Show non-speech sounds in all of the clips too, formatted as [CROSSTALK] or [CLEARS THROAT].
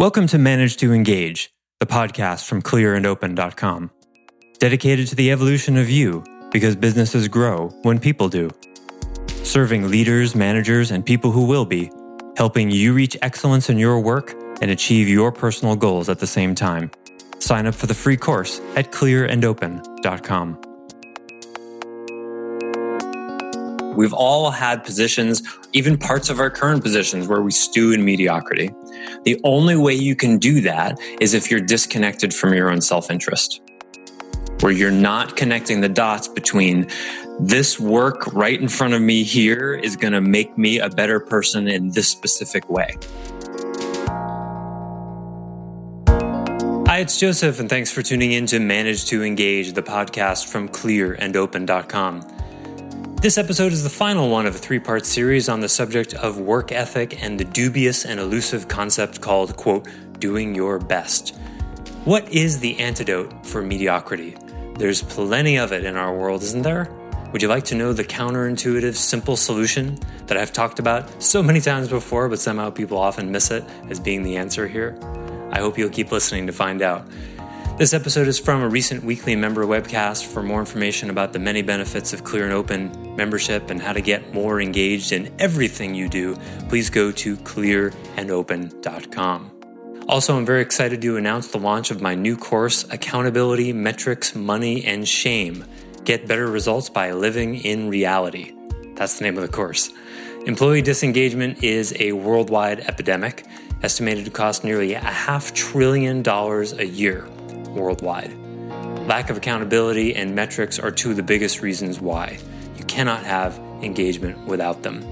Welcome to Manage to Engage, the podcast from clearandopen.com, dedicated to the evolution of you because businesses grow when people do. Serving leaders, managers, and people who will be, helping you reach excellence in your work and achieve your personal goals at the same time. Sign up for the free course at clearandopen.com. We've all had positions, even parts of our current positions, where we stew in mediocrity. The only way you can do that is if you're disconnected from your own self interest, where you're not connecting the dots between this work right in front of me here is going to make me a better person in this specific way. Hi, it's Joseph, and thanks for tuning in to Manage to Engage, the podcast from clearandopen.com. This episode is the final one of a three part series on the subject of work ethic and the dubious and elusive concept called, quote, doing your best. What is the antidote for mediocrity? There's plenty of it in our world, isn't there? Would you like to know the counterintuitive, simple solution that I've talked about so many times before, but somehow people often miss it as being the answer here? I hope you'll keep listening to find out. This episode is from a recent weekly member webcast. For more information about the many benefits of Clear and Open membership and how to get more engaged in everything you do, please go to clearandopen.com. Also, I'm very excited to announce the launch of my new course, Accountability, Metrics, Money, and Shame Get Better Results by Living in Reality. That's the name of the course. Employee disengagement is a worldwide epidemic, estimated to cost nearly a half trillion dollars a year worldwide. Lack of accountability and metrics are two of the biggest reasons why. You cannot have engagement without them.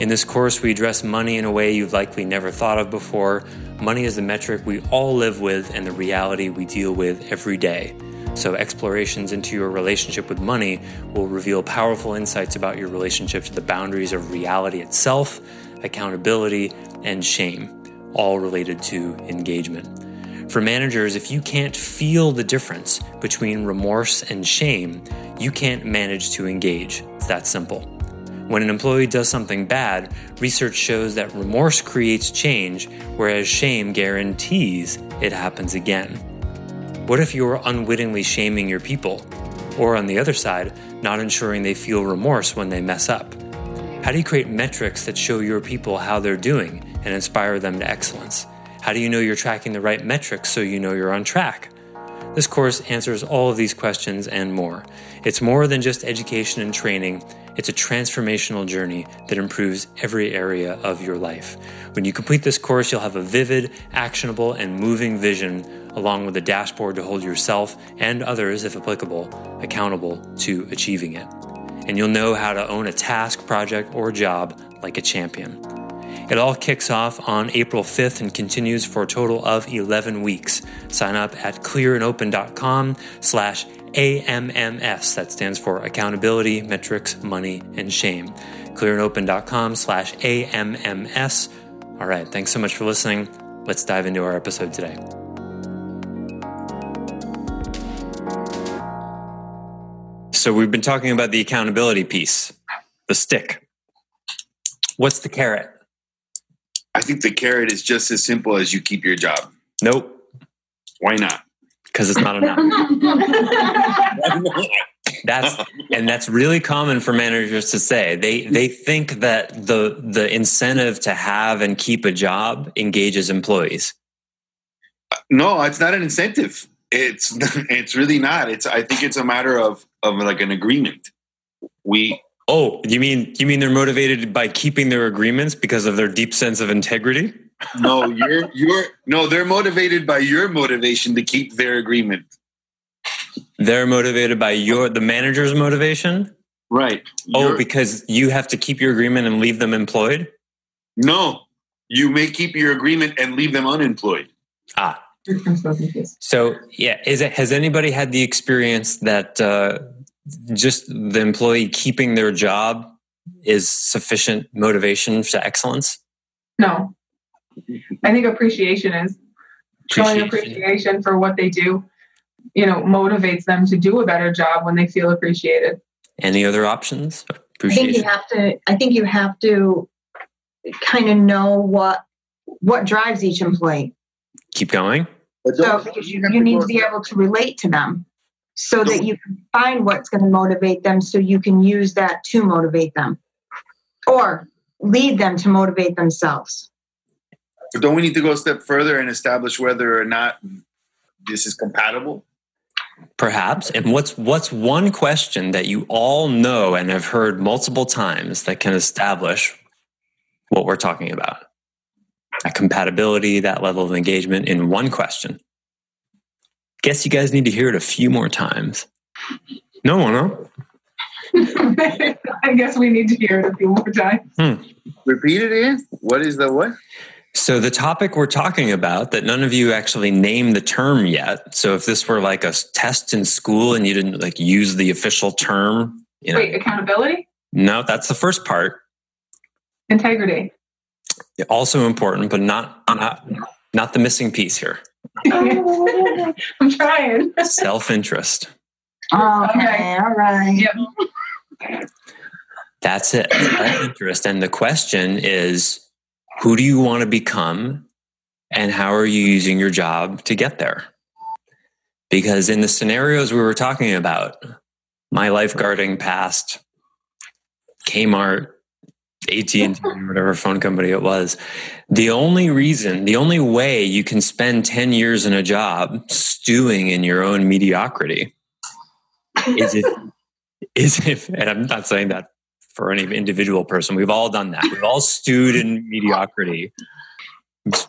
In this course, we address money in a way you've likely never thought of before. Money is the metric we all live with and the reality we deal with every day. So, explorations into your relationship with money will reveal powerful insights about your relationship to the boundaries of reality itself, accountability, and shame, all related to engagement. For managers, if you can't feel the difference between remorse and shame, you can't manage to engage. It's that simple. When an employee does something bad, research shows that remorse creates change, whereas shame guarantees it happens again. What if you're unwittingly shaming your people? Or on the other side, not ensuring they feel remorse when they mess up? How do you create metrics that show your people how they're doing and inspire them to excellence? How do you know you're tracking the right metrics so you know you're on track? This course answers all of these questions and more. It's more than just education and training, it's a transformational journey that improves every area of your life. When you complete this course, you'll have a vivid, actionable, and moving vision, along with a dashboard to hold yourself and others, if applicable, accountable to achieving it. And you'll know how to own a task, project, or job like a champion. It all kicks off on April 5th and continues for a total of 11 weeks. Sign up at clearandopen.com slash AMMS. That stands for Accountability, Metrics, Money, and Shame. Clearandopen.com slash AMMS. All right, thanks so much for listening. Let's dive into our episode today. So, we've been talking about the accountability piece, the stick. What's the carrot? I think the carrot is just as simple as you keep your job. Nope. Why not? Because it's not enough. [LAUGHS] that's and that's really common for managers to say. They they think that the the incentive to have and keep a job engages employees. No, it's not an incentive. It's [LAUGHS] it's really not. It's I think it's a matter of of like an agreement. We Oh, you mean you mean they're motivated by keeping their agreements because of their deep sense of integrity? no, you're you're no, they're motivated by your motivation to keep their agreement. They're motivated by your the manager's motivation? Right. Oh, you're, because you have to keep your agreement and leave them employed? No. You may keep your agreement and leave them unemployed. Ah. So, yeah, is it has anybody had the experience that uh, just the employee keeping their job is sufficient motivation to excellence? No. I think appreciation is showing appreciation for what they do, you know, motivates them to do a better job when they feel appreciated. Any other options? I think you have to I think you have to kind of know what what drives each employee. Keep going. So because you, you need to be able to relate to them so that you can find what's going to motivate them so you can use that to motivate them or lead them to motivate themselves. Don't we need to go a step further and establish whether or not this is compatible? Perhaps. And what's what's one question that you all know and have heard multiple times that can establish what we're talking about? That compatibility, that level of engagement in one question. Guess you guys need to hear it a few more times. No no. [LAUGHS] I guess we need to hear it a few more times. Hmm. Repeat it again. What is the what? So the topic we're talking about that none of you actually named the term yet. So if this were like a test in school and you didn't like use the official term, you know, Wait, accountability? No, that's the first part. Integrity. Also important, but not not not the missing piece here. Oh. [LAUGHS] I'm trying. Self-interest. Okay, all right. Yep. That's it. Self-interest. And the question is who do you want to become and how are you using your job to get there? Because in the scenarios we were talking about, my lifeguarding past, Kmart, AT&T, or whatever phone company it was, the only reason, the only way you can spend 10 years in a job stewing in your own mediocrity is if, [LAUGHS] is if, and I'm not saying that for any individual person. We've all done that. We've all stewed in mediocrity.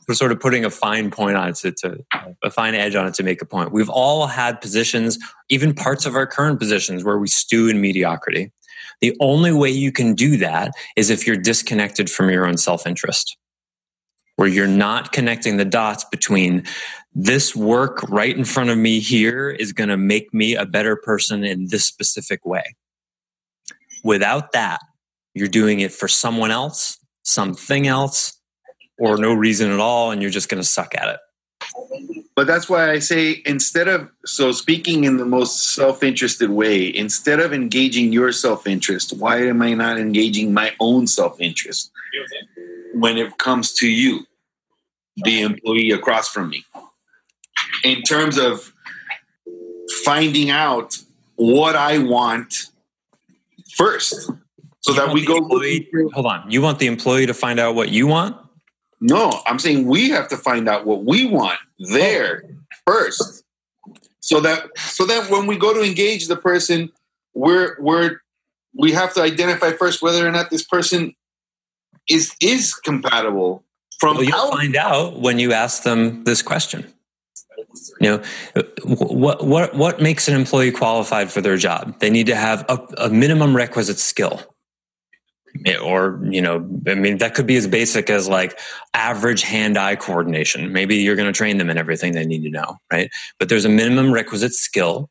We're sort of putting a fine point on it to, to, a fine edge on it to make a point. We've all had positions, even parts of our current positions, where we stew in mediocrity. The only way you can do that is if you're disconnected from your own self interest, where you're not connecting the dots between this work right in front of me here is going to make me a better person in this specific way. Without that, you're doing it for someone else, something else, or no reason at all, and you're just going to suck at it. But that's why I say instead of so speaking in the most self-interested way, instead of engaging your self-interest, why am I not engaging my own self-interest when it comes to you, the employee across from me? In terms of finding out what I want first so You that we go employee- hold on. You want the employee to find out what you want? no i'm saying we have to find out what we want there first so that so that when we go to engage the person we're we're we have to identify first whether or not this person is is compatible from Well, you'll find out when you ask them this question. You know, what what what makes an employee qualified for their job? They need to have a, a minimum requisite skill, or you know, I mean, that could be as basic as like average hand-eye coordination. Maybe you're going to train them in everything they need to know, right? But there's a minimum requisite skill.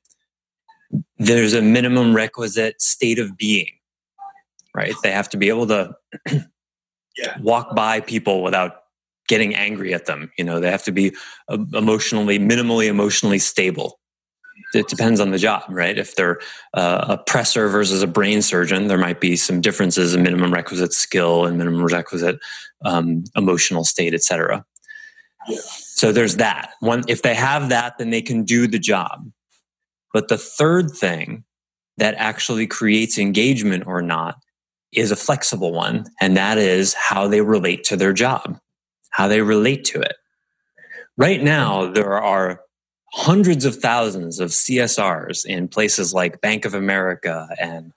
There's a minimum requisite state of being, right? They have to be able to [CLEARS THROAT] walk by people without getting angry at them. You know, they have to be uh, emotionally, minimally emotionally stable. It depends on the job, right? If they're uh, a presser versus a brain surgeon, there might be some differences in minimum requisite skill and minimum requisite um, emotional state, etc. So there's that. One, if they have that, then they can do the job. But the third thing that actually creates engagement or not is a flexible one, and that is how they relate to their job, how they relate to it. Right now, there are hundreds of thousands of CSRs in places like Bank of America and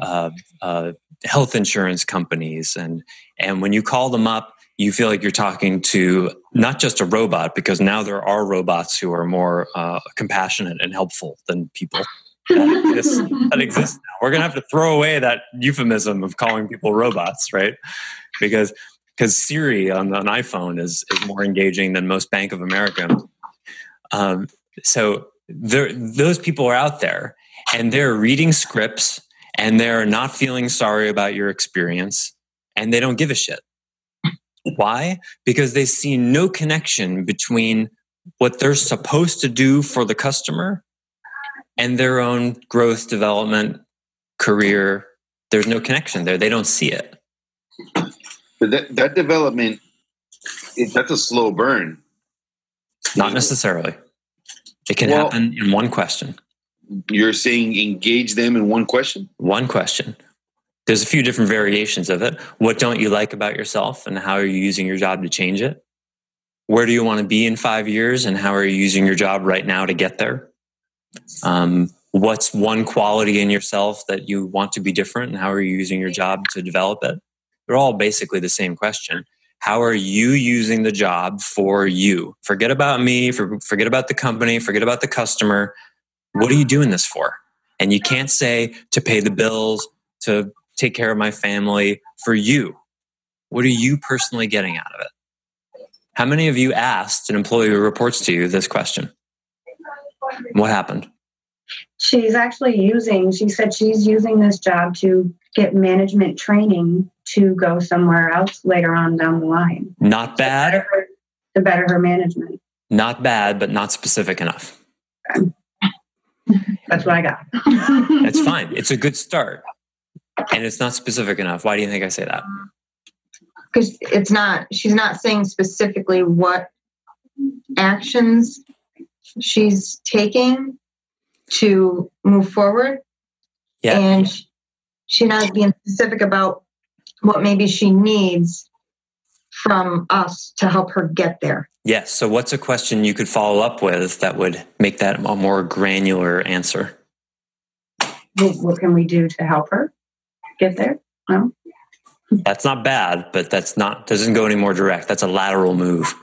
uh, uh, health insurance companies, and and when you call them up, you feel like you're talking to not just a robot, because now there are robots who are more uh, compassionate and helpful than people that exists, that exists now. We're gonna have to throw away that euphemism of calling people robots, right? Because because Siri on an iPhone is is more engaging than most Bank of America. Um, so those people are out there, and they're reading scripts, and they're not feeling sorry about your experience, and they don't give a shit. Why? Because they see no connection between what they're supposed to do for the customer and their own growth, development, career. There's no connection there. They don't see it. But that, that development, that's a slow burn. Not necessarily. It can well, happen in one question. You're saying engage them in one question? One question. There's a few different variations of it. What don't you like about yourself and how are you using your job to change it? Where do you want to be in five years and how are you using your job right now to get there? Um, what's one quality in yourself that you want to be different and how are you using your job to develop it? They're all basically the same question. How are you using the job for you? Forget about me, forget about the company, forget about the customer. What are you doing this for? And you can't say to pay the bills, to take care of my family, for you. What are you personally getting out of it? How many of you asked an employee who reports to you this question? What happened? She's actually using, she said she's using this job to get management training to go somewhere else later on down the line. Not bad. To better her, to better her management. Not bad, but not specific enough. [LAUGHS] That's what I got. That's [LAUGHS] fine. It's a good start. And it's not specific enough. Why do you think I say that? Because it's not, she's not saying specifically what actions she's taking to move forward. Yeah. And she's not being specific about what maybe she needs from us to help her get there. Yes. So, what's a question you could follow up with that would make that a more granular answer? What, can we do to help her get there? No. That's not bad, but that's not doesn't go any more direct. That's a lateral move.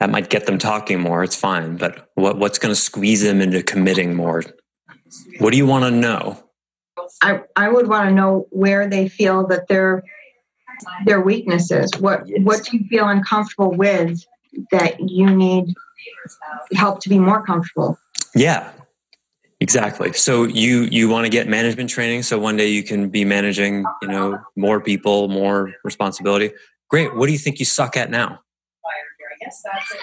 That might get them talking more. It's fine, but what, what's going to squeeze them into committing more? What do you want to know? I, I would want to know where they feel that their their weaknesses. What yes. what do you feel uncomfortable with that you need help to be more comfortable? Yeah. Exactly. So you you want to get management training so one day you can be managing, you know, more people, more responsibility. Great. What do you think you suck at now? [LAUGHS]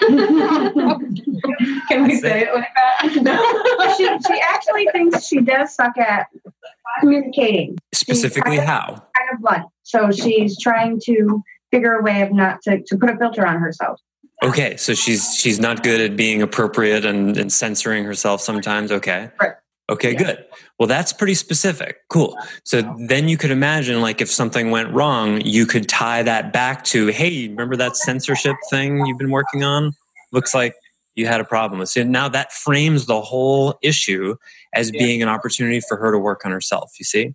Can we say it like that? [LAUGHS] she, she actually thinks she does suck at communicating. Specifically, kind of, how? Kind of blunt. So she's trying to figure a way of not to, to put a filter on herself. Okay, so she's she's not good at being appropriate and, and censoring herself sometimes. Okay. Right. Okay, yeah. good. Well, that's pretty specific. Cool. So then you could imagine, like, if something went wrong, you could tie that back to, hey, remember that censorship thing you've been working on? Looks like you had a problem with. So now that frames the whole issue as yeah. being an opportunity for her to work on herself, you see?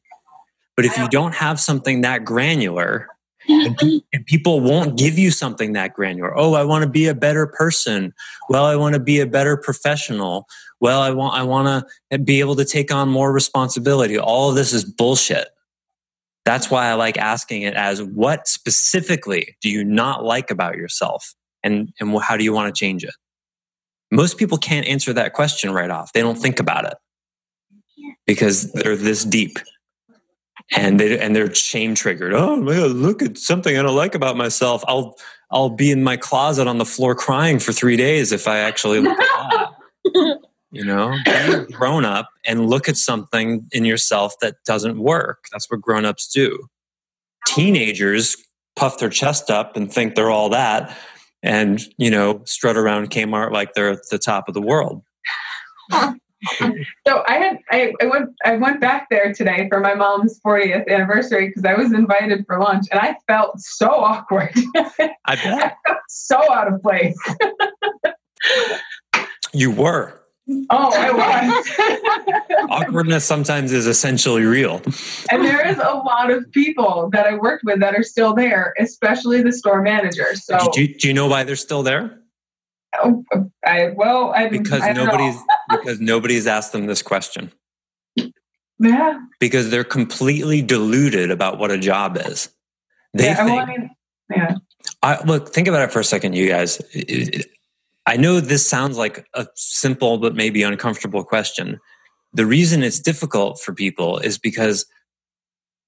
But if you don't have something that granular, and, and, people won't give you something that granular. Oh, I want to be a better person. Well, I want to be a better professional. Well, I want I want to be able to take on more responsibility. All of this is bullshit. That's why I like asking it as what specifically do you not like about yourself and and how do you want to change it? Most people can't answer that question right off. They don't think about it because they're this deep and they and they're shame triggered. Oh man, look at something I don't like about myself. I'll I'll be in my closet on the floor crying for three days if I actually look at that. [LAUGHS] you know, be grown up and look at something in yourself that doesn't work. That's what grown ups do. Teenagers puff their chest up and think they're all that and you know strut around Kmart like they're at the top of the world. [LAUGHS] so I had I, I, went I went back there today for my mom's 40th anniversary because I was invited for lunch and I felt so awkward. [LAUGHS] I bet. I so out of place. you were. Oh, I was. [LAUGHS] Awkwardness sometimes is essentially real. And there is a lot of people that I worked with that are still there, especially the store manager. So, do you, do you know why they're still there? Oh, I, well, I, because I nobody's because nobody's asked them this question. Yeah. Because they're completely deluded about what a job is. They yeah, think. Well, I mean, yeah. I, look, think about it for a second, you guys. I know this sounds like a simple but maybe uncomfortable question. The reason it's difficult for people is because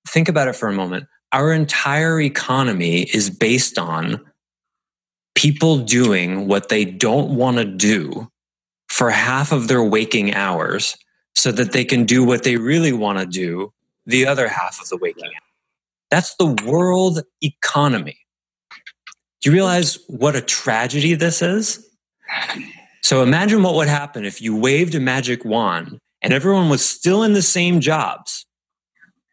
think about it for a moment. Our entire economy is based on people doing what they don't want to do for half of their waking hours so that they can do what they really want to do the other half of the waking hours. That's the world economy. Do you realize what a tragedy this is? So imagine what would happen if you waved a magic wand and everyone was still in the same jobs,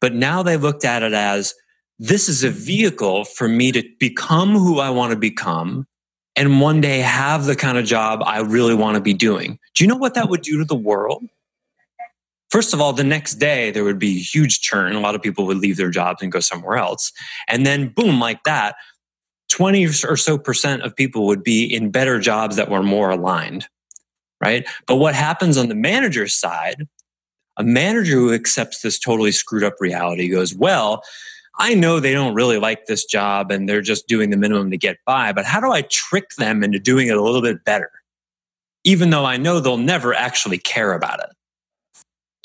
but now they looked at it as this is a vehicle for me to become who I want to become and one day have the kind of job I really want to be doing. Do you know what that would do to the world? First of all, the next day there would be huge churn. A lot of people would leave their jobs and go somewhere else. And then, boom, like that, 20 or so percent of people would be in better jobs that were more aligned. Right. But what happens on the manager's side, a manager who accepts this totally screwed up reality goes, well, I know they don't really like this job and they're just doing the minimum to get by, but how do I trick them into doing it a little bit better? Even though I know they'll never actually care about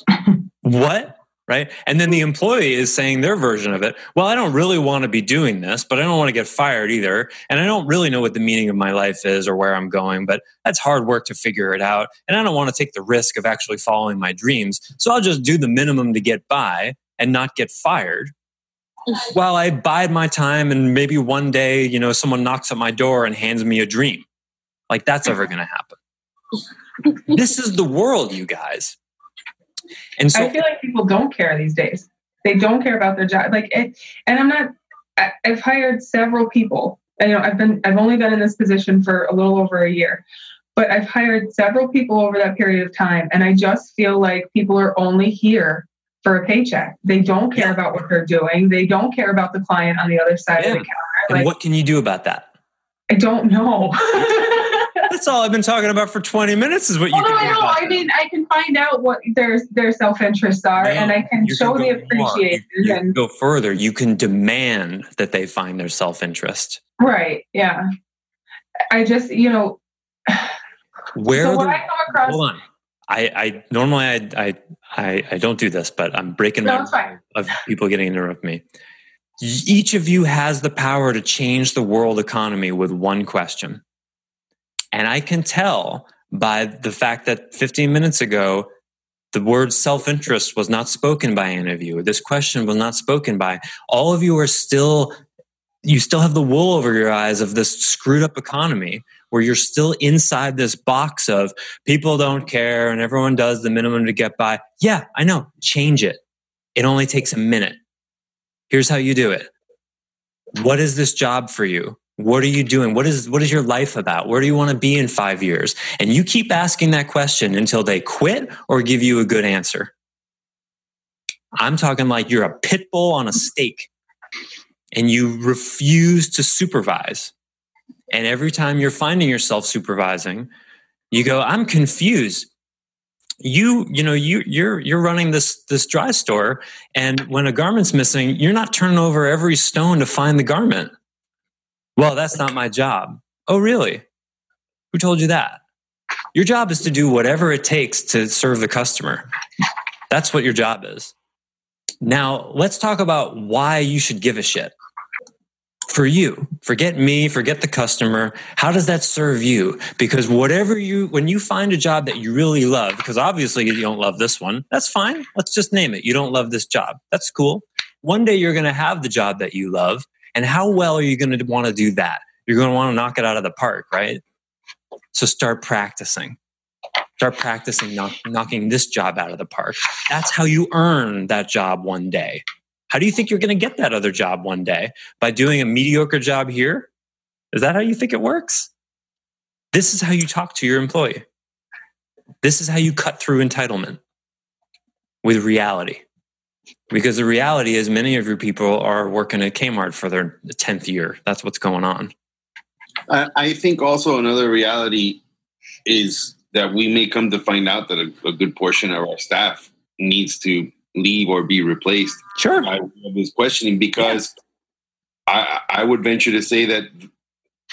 it. [LAUGHS] what? Right. And then the employee is saying their version of it. Well, I don't really want to be doing this, but I don't want to get fired either. And I don't really know what the meaning of my life is or where I'm going, but that's hard work to figure it out. And I don't want to take the risk of actually following my dreams. So I'll just do the minimum to get by and not get fired while I bide my time and maybe one day, you know, someone knocks at my door and hands me a dream. Like that's ever going to happen. this is the world, you guys. And so I feel like people don't care these days. They don't care about their job. Like, it, and I'm not. I, I've hired several people. you know, I've been. I've only been in this position for a little over a year, but I've hired several people over that period of time, and I just feel like people are only here for a paycheck. They don't care yeah. about what they're doing. They don't care about the client on the other side yeah. of the counter. And like, what can you do about that? I don't know. [LAUGHS] That's all I've been talking about for 20 minutes is what you oh, can do. No, I mean, I can find out what their their self-interests are no, and I can show can the appreciation. You, and go further. You can demand that they find their self-interest. Right. Yeah. I just, you know, [SIGHS] where so the, across, hold on. I, I normally I, I I I don't do this, but I'm breaking no, my of people getting interrupt me. Each of you has the power to change the world economy with one question. And I can tell by the fact that 15 minutes ago, the word self interest was not spoken by any of you. This question was not spoken by. All of you are still, you still have the wool over your eyes of this screwed up economy where you're still inside this box of people don't care and everyone does the minimum to get by. Yeah, I know. Change it. It only takes a minute. Here's how you do it. What is this job for you? What are you doing? What is, what is your life about? Where do you want to be in five years? And you keep asking that question until they quit or give you a good answer. I'm talking like you're a pit bull on a stake and you refuse to supervise. And every time you're finding yourself supervising, you go, I'm confused. You, you know, you, you're, you're running this, this dry store. And when a garment's missing, you're not turning over every stone to find the garment. Well, that's not my job. Oh, really? Who told you that? Your job is to do whatever it takes to serve the customer. That's what your job is. Now, let's talk about why you should give a shit for you. Forget me, forget the customer. How does that serve you? Because whatever you, when you find a job that you really love, because obviously you don't love this one, that's fine. Let's just name it. You don't love this job. That's cool. One day you're going to have the job that you love. And how well are you going to want to do that? You're going to want to knock it out of the park, right? So start practicing. Start practicing knock, knocking this job out of the park. That's how you earn that job one day. How do you think you're going to get that other job one day? By doing a mediocre job here? Is that how you think it works? This is how you talk to your employee. This is how you cut through entitlement with reality. Because the reality is, many of your people are working at Kmart for their 10th year. That's what's going on. I think also another reality is that we may come to find out that a, a good portion of our staff needs to leave or be replaced. Sure. I was questioning because yeah. I, I would venture to say that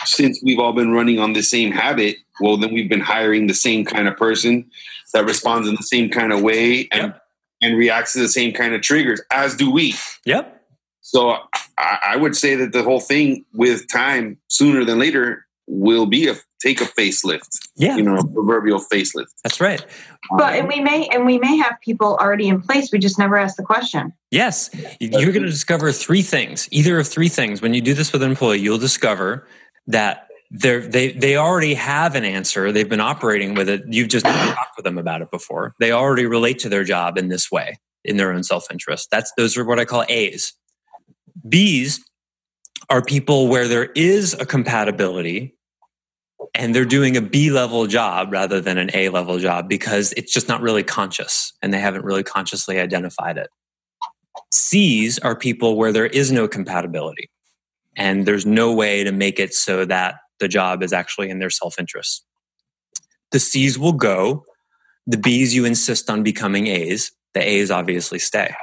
since we've all been running on the same habit, well, then we've been hiring the same kind of person that responds in the same kind of way and yep. and reacts to the same kind of triggers, as do we. Yep. So I, I would say that the whole thing with time, sooner than later, will be a take a facelift. Yeah, you know, proverbial facelift. That's right. But and we may and we may have people already in place. We just never ask the question. Yes, you're going to discover three things. Either of three things. When you do this with an employee, you'll discover that they're, they they already have an answer. They've been operating with it. You've just talked with them about it before. They already relate to their job in this way, in their own self interest. That's those are what I call A's. B's are people where there is a compatibility and they're doing a B level job rather than an A level job because it's just not really conscious and they haven't really consciously identified it. C's are people where there is no compatibility and there's no way to make it so that the job is actually in their self interest. The C's will go, the B's you insist on becoming A's, the A's obviously stay.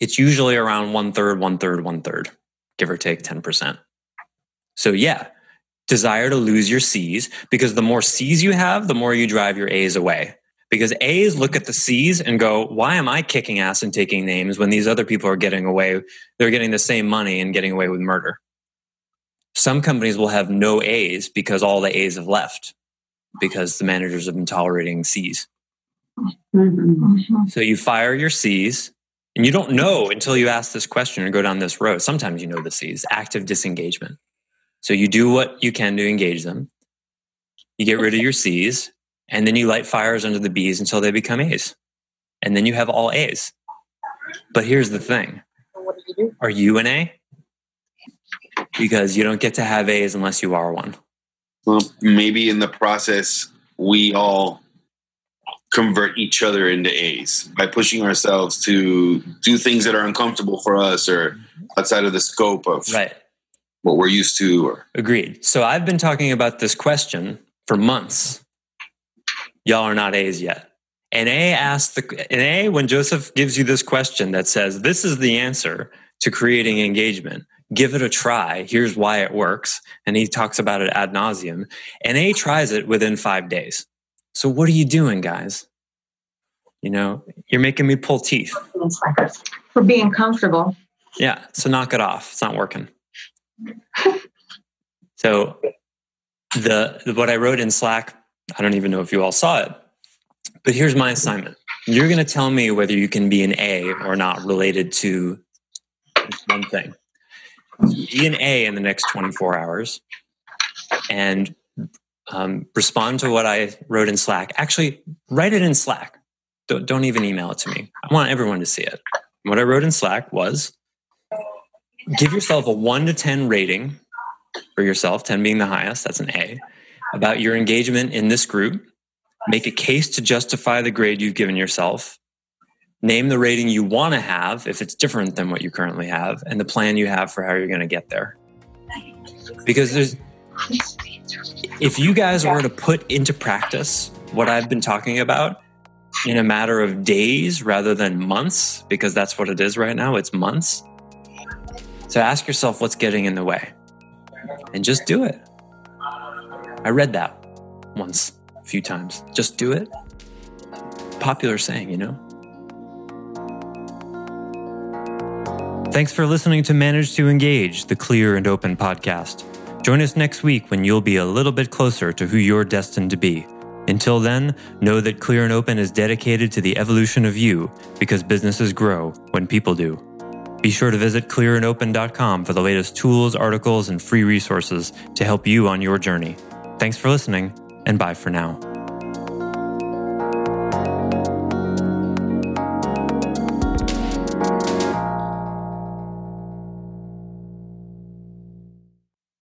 It's usually around one third, one third, one third, give or take 10%. So, yeah, desire to lose your C's because the more C's you have, the more you drive your A's away. Because A's look at the C's and go, why am I kicking ass and taking names when these other people are getting away? They're getting the same money and getting away with murder. Some companies will have no A's because all the A's have left because the managers have been tolerating C's. Mm-hmm. So you fire your C's and you don't know until you ask this question or go down this road. Sometimes you know the C's, active disengagement. So you do what you can to engage them. You get rid of your C's and then you light fires under the B's until they become A's. And then you have all A's. But here's the thing. Are you an A? Because you don't get to have A's unless you are one. Well, maybe in the process, we all convert each other into A's by pushing ourselves to do things that are uncomfortable for us or outside of the scope of right. what we're used to or agreed. So i've been talking about this question for months. Y'all are not a's yet. And a asks the and a when joseph gives you this question that says this is the answer to creating engagement. Give it a try. Here's why it works. And he talks about it ad nauseum. And a tries it within five days so what are you doing guys? You know you're making me pull teeth. For being comfortable. Yeah so knock it off. It's not working. [LAUGHS] So the, the what I wrote in Slack, I don't even know if you all saw it, but here's my assignment. You're going to tell me whether you can be an A or not related to one thing. Be an A in the next 24 hours and um, respond to what I wrote in Slack. Actually, write it in Slack. Don't, don't even email it to me. I want everyone to see it. What I wrote in Slack was give yourself a one to 10 rating for yourself, 10 being the highest, that's an A, about your engagement in this group. Make a case to justify the grade you've given yourself. Name the rating you want to have if it's different than what you currently have, and the plan you have for how you're going to get there. Because there's, if you guys were to put into practice what I've been talking about in a matter of days rather than months, because that's what it is right now, it's months so ask yourself what's getting in the way and just do it. I read that once, a few times. Just do it. Popular saying, you know? Thanks for listening to Manage to Engage, the clear and open podcast. Join us next week when you'll be a little bit closer to who you're destined to be. Until then, know that Clear and Open is dedicated to the evolution of you because businesses grow when people do. Be sure to visit clearandopen.com for the latest tools, articles, and free resources to help you on your journey. Thanks for listening, and bye for now.